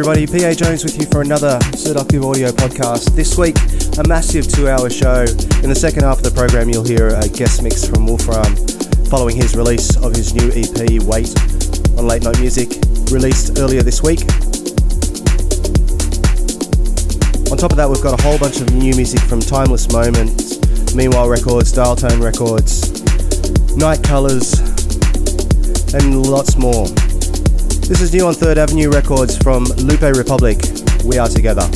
Everybody, PA Jones with you for another Seductive Audio podcast. This week, a massive two-hour show. In the second half of the program, you'll hear a guest mix from Wolfframm following his release of his new EP, Wait, on Late Night Music, released earlier this week. On top of that, we've got a whole bunch of new music from Timeless Moments, Meanwhile Records, Dial Tone Records, Night Colors, and lots more. This is new on Third Avenue Records from Lupe Republic. We are together.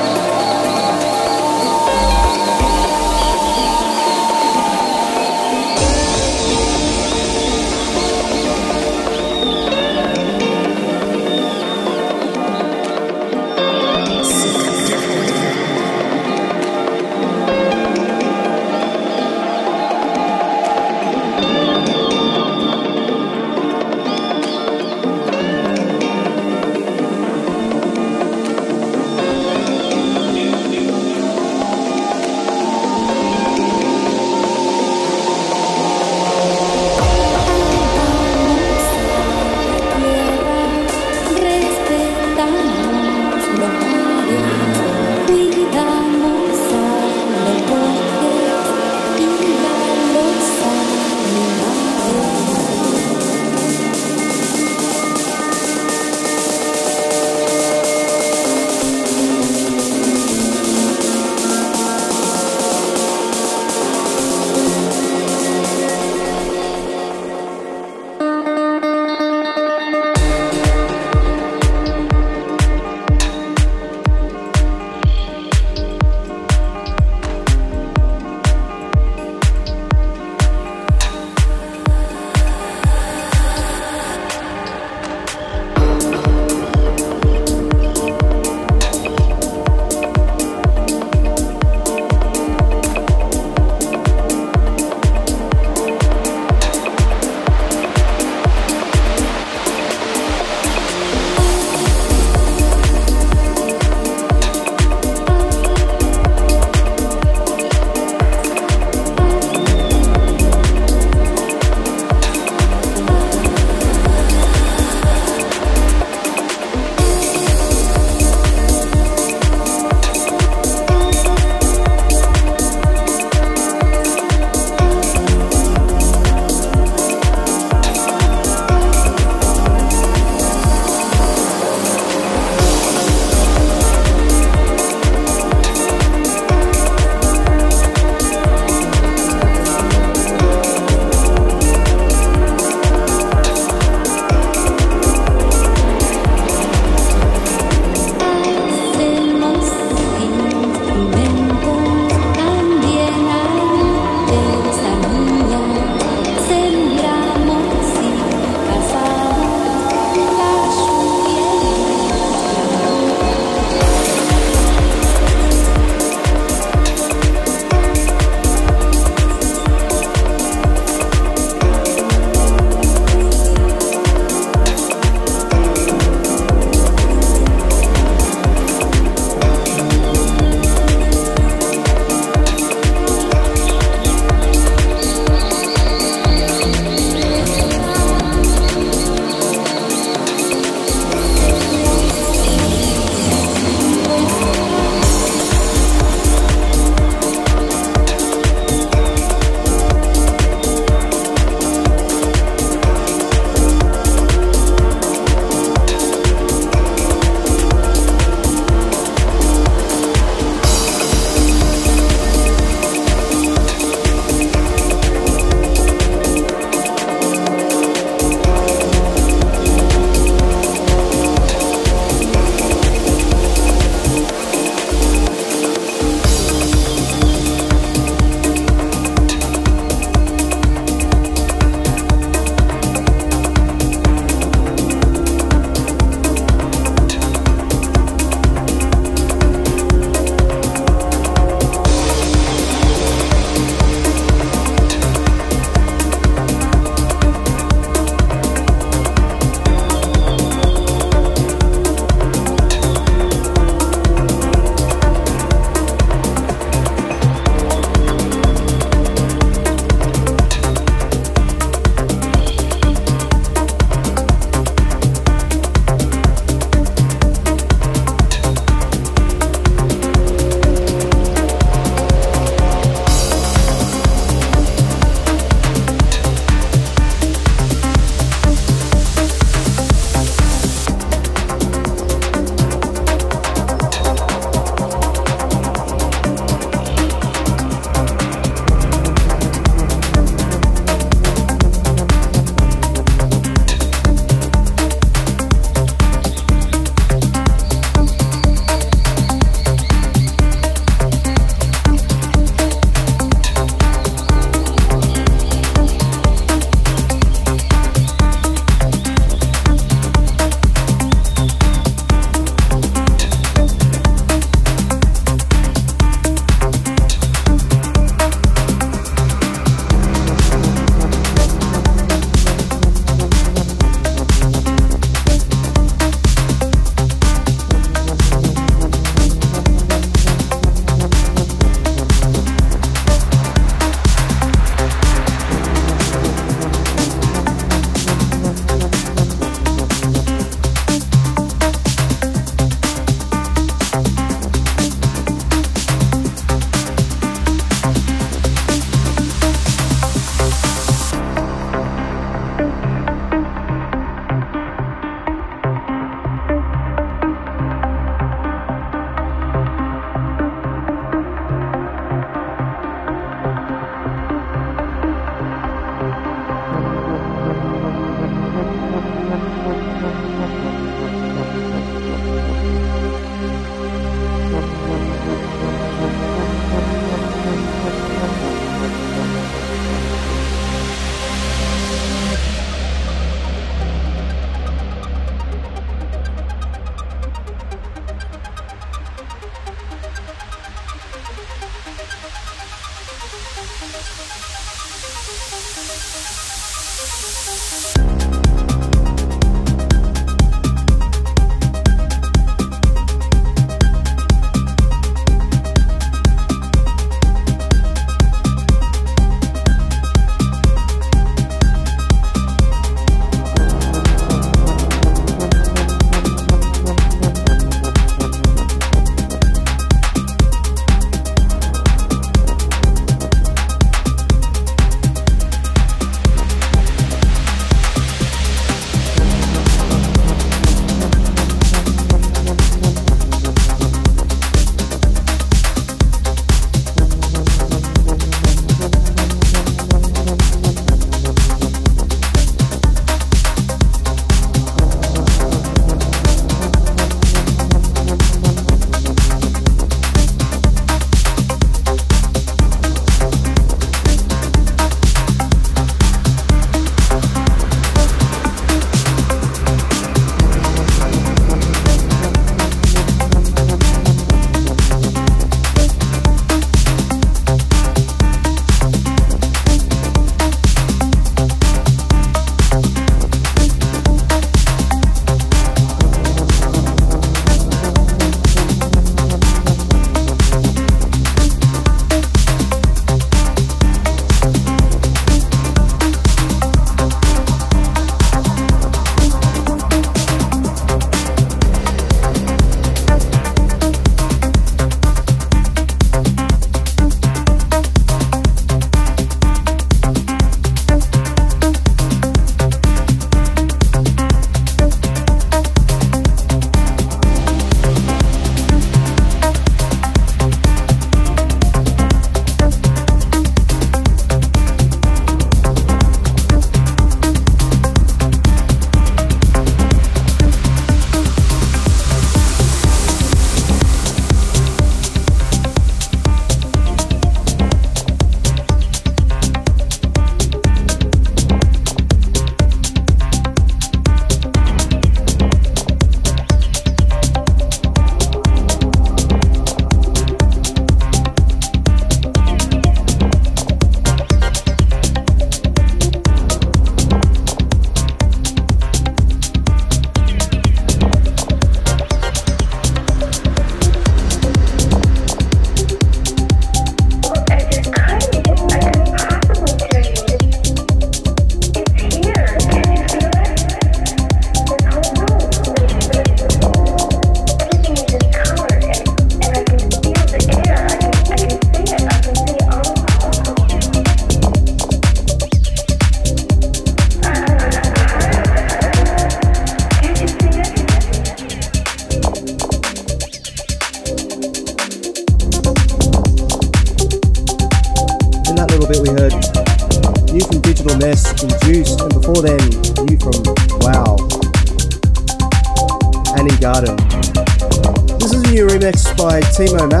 By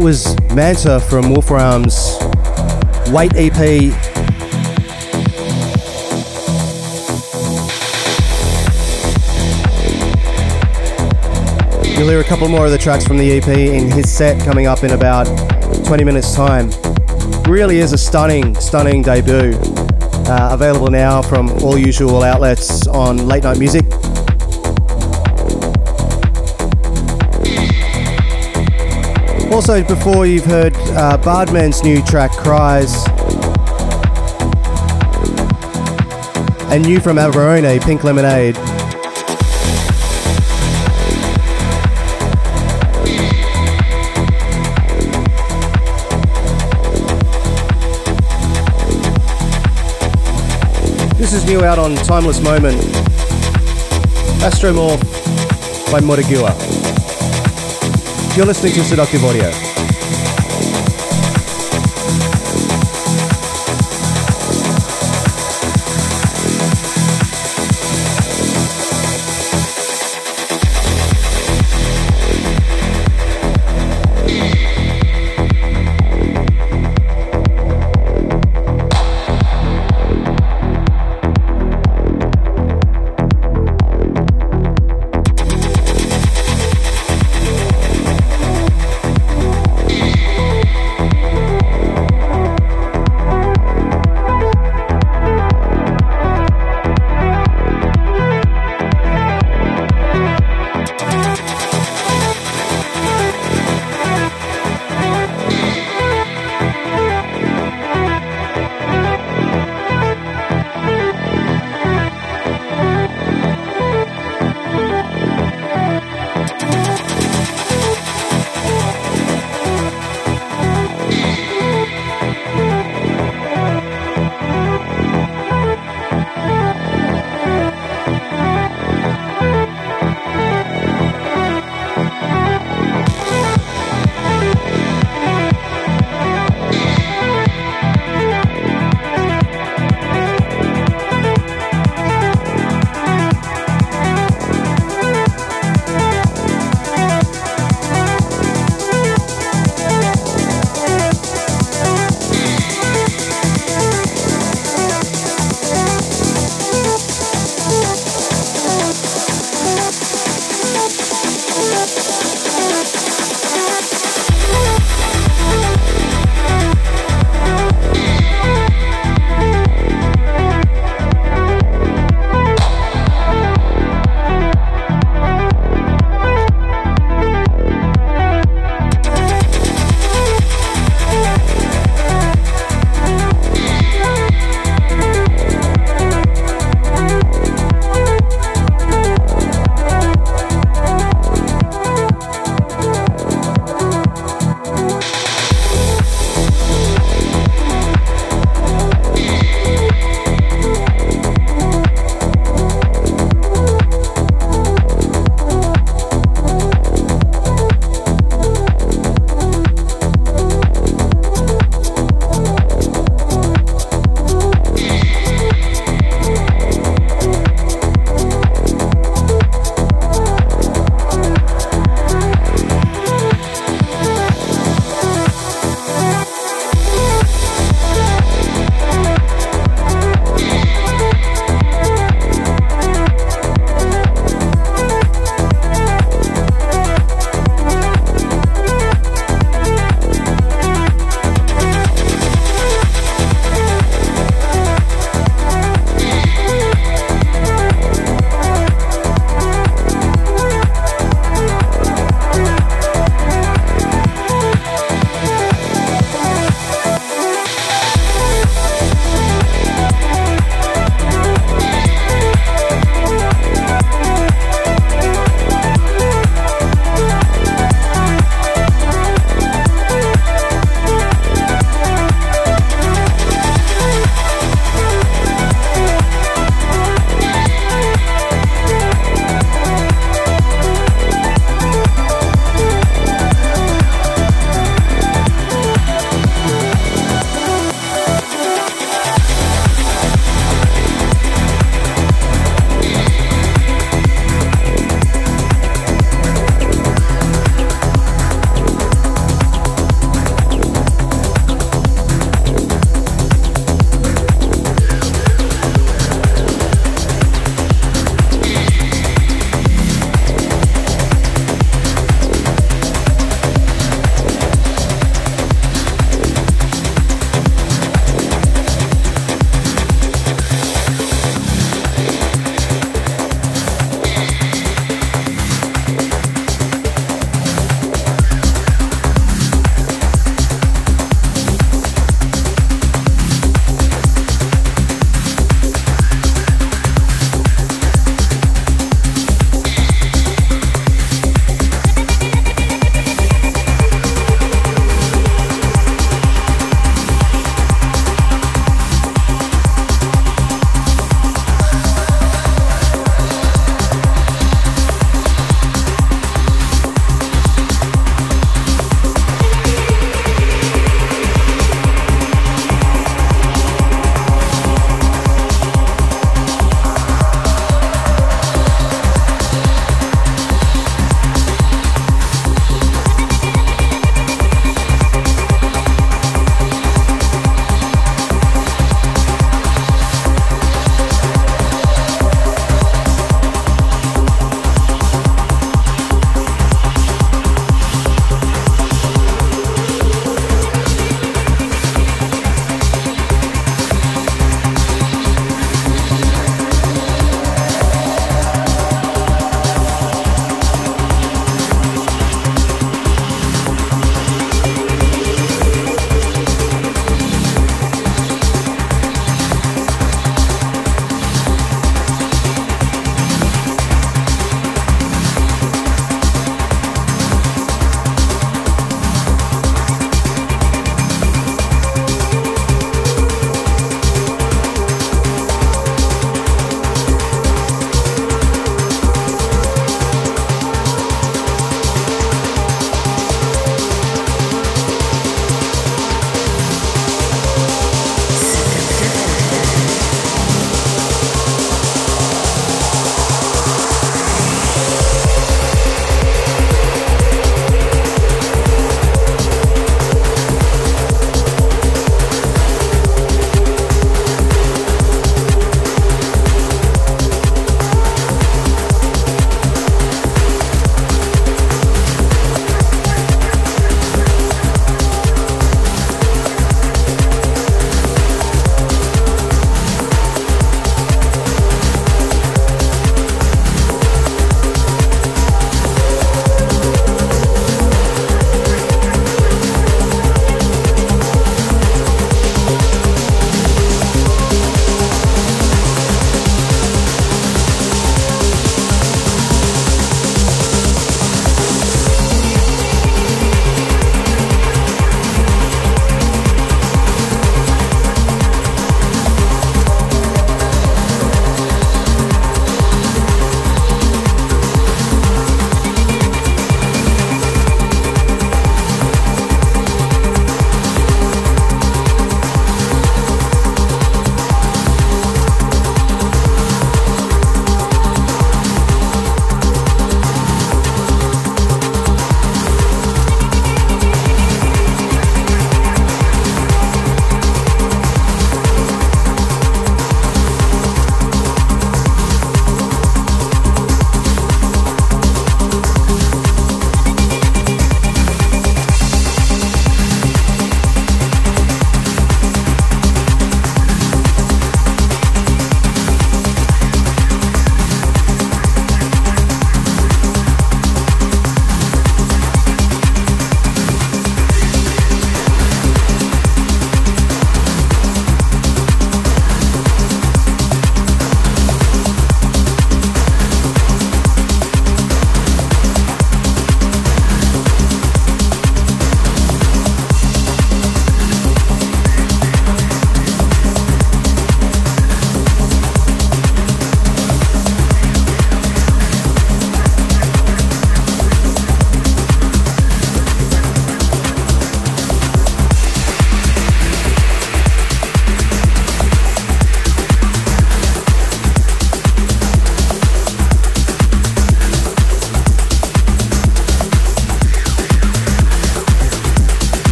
Was Manta from Wolfframm's Wait EP. You'll hear a couple more of the tracks from the EP in his set coming up in about 20 minutes' time. Really is a stunning, stunning debut. Uh, available now from all usual outlets on Late Night Music. Also, before you've heard uh, Baardman's new track Cries, and new from Amarone, Pink Lemonade. This is new out on Timeless Moment. Astromorph by Motigua. You're listening to Seductive Audio.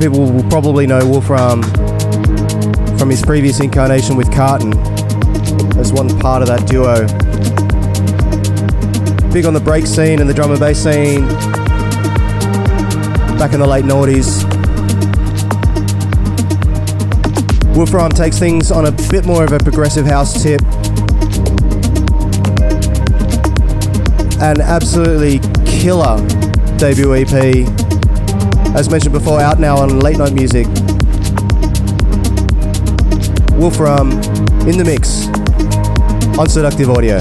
People will probably know Wolfframm from his previous incarnation with Karton as one part of that duo. Big on the break scene and the drum and bass scene back in the late noughties. Wolfframm takes things on a bit more of a progressive house tip. An absolutely killer debut EP. As mentioned before, out now on Late Night Music. Wolfframm in the mix on Seductive Audio.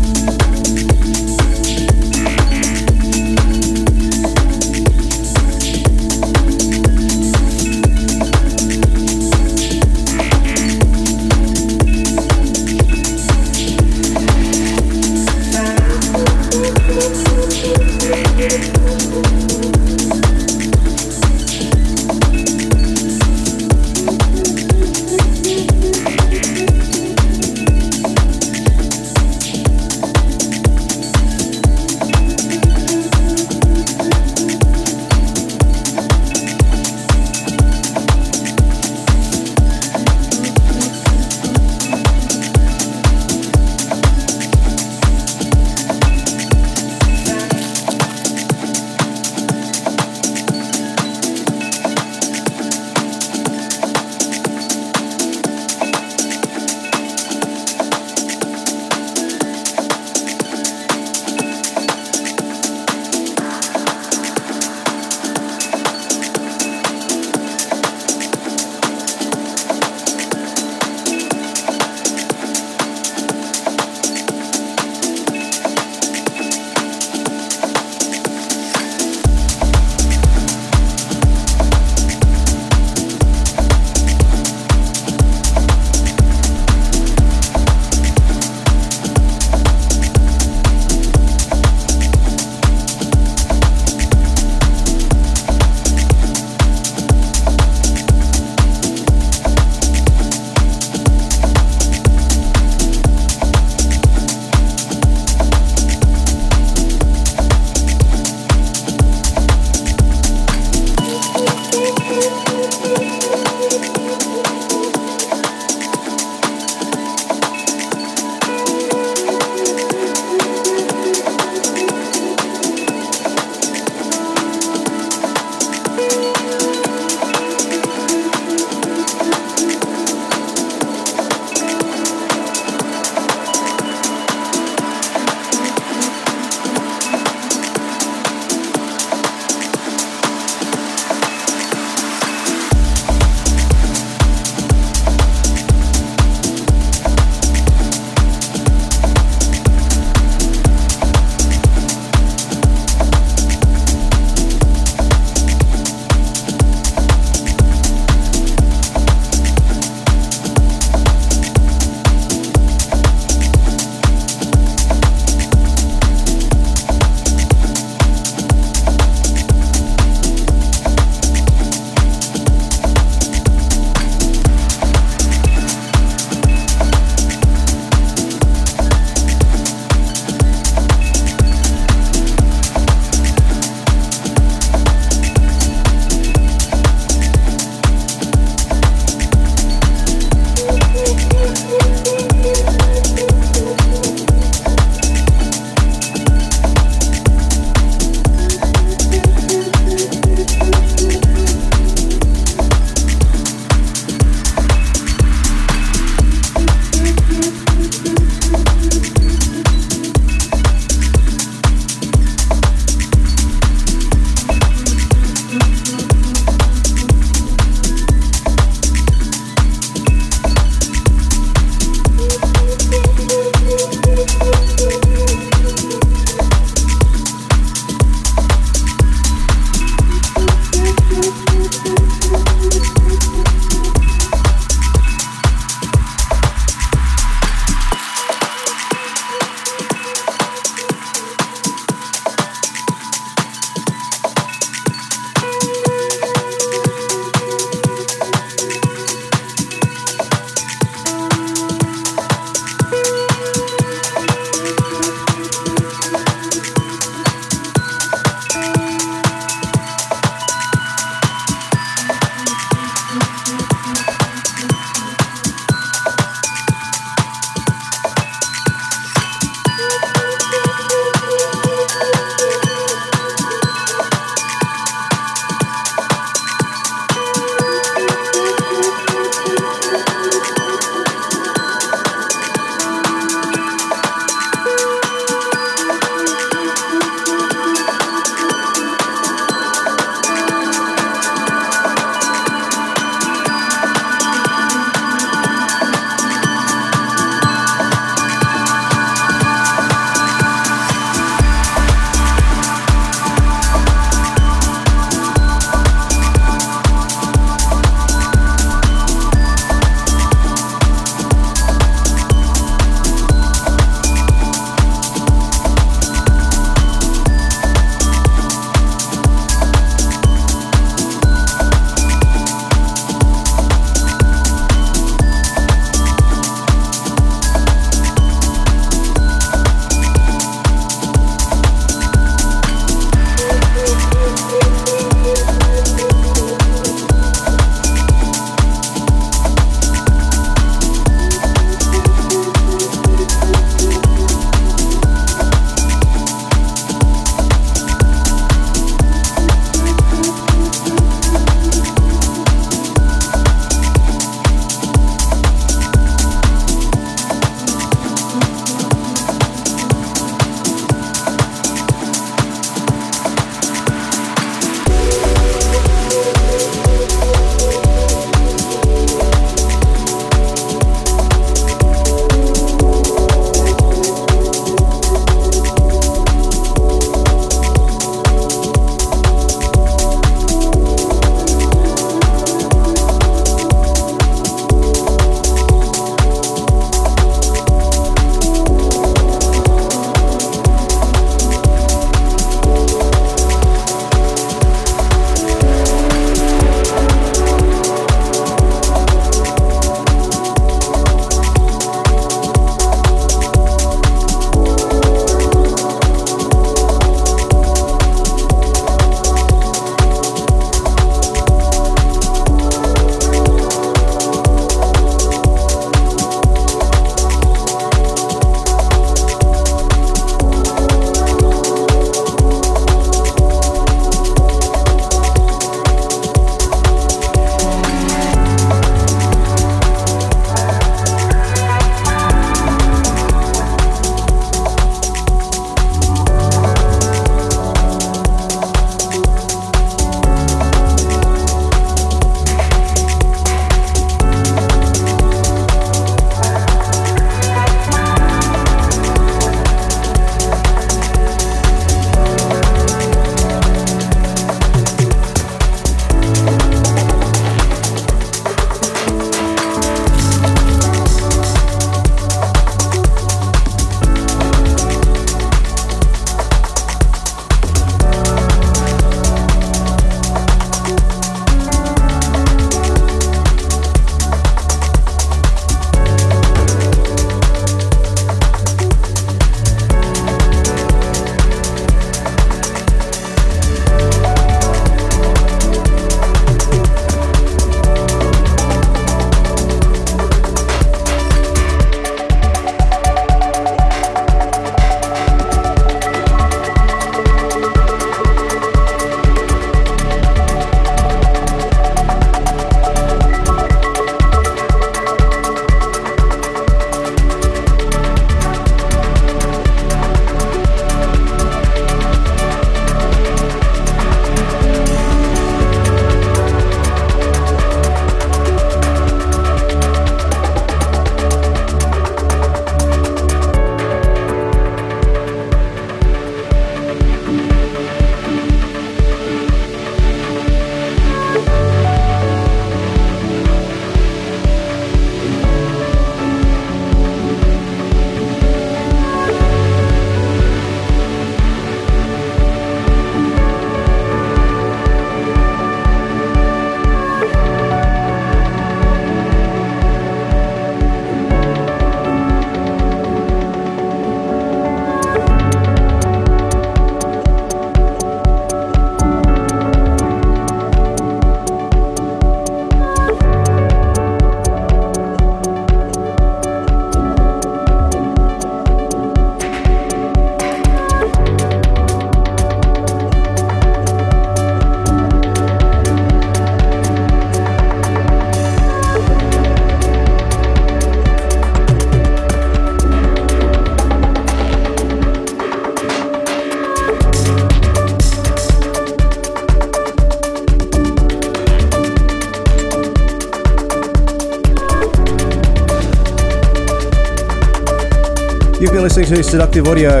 Been listening to Seductive Audio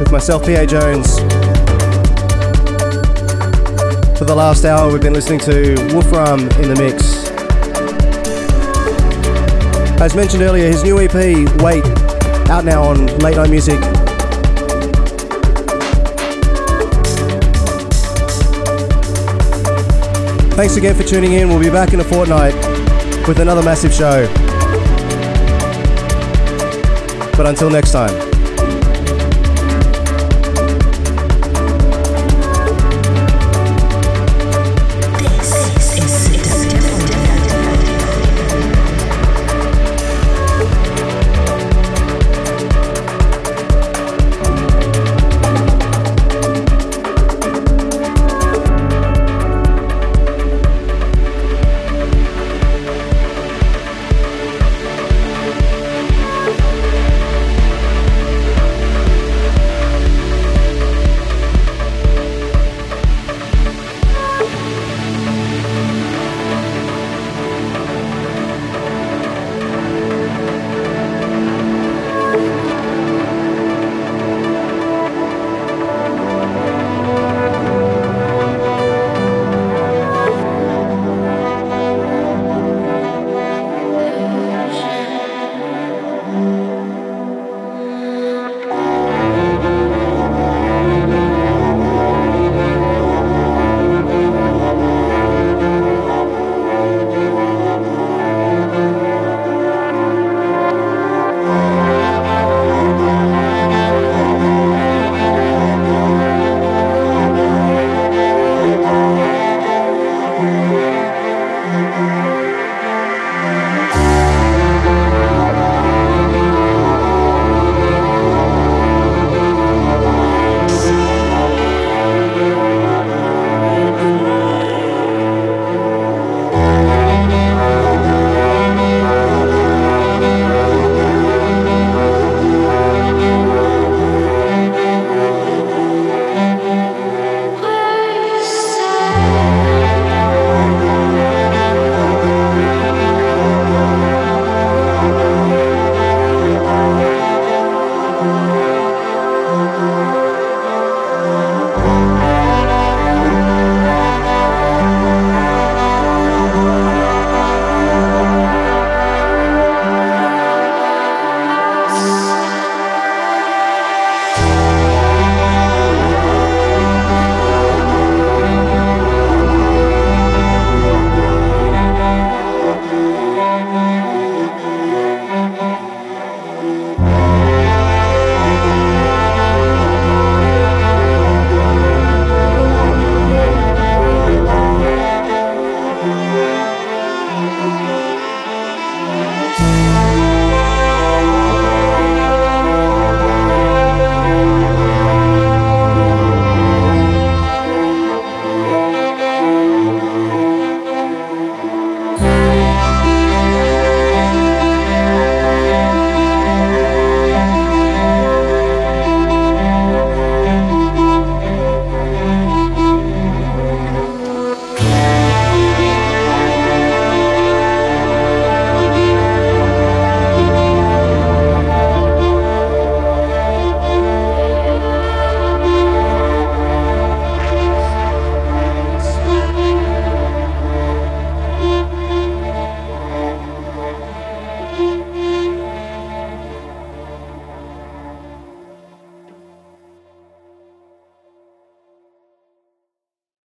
with myself, PA Jones. For the last hour, we've been listening to Wolfframm in the mix. As mentioned earlier, his new EP, Wait, out now on Late Night Music. Thanks again for tuning in. We'll be back in a fortnight with another massive show. But until next time.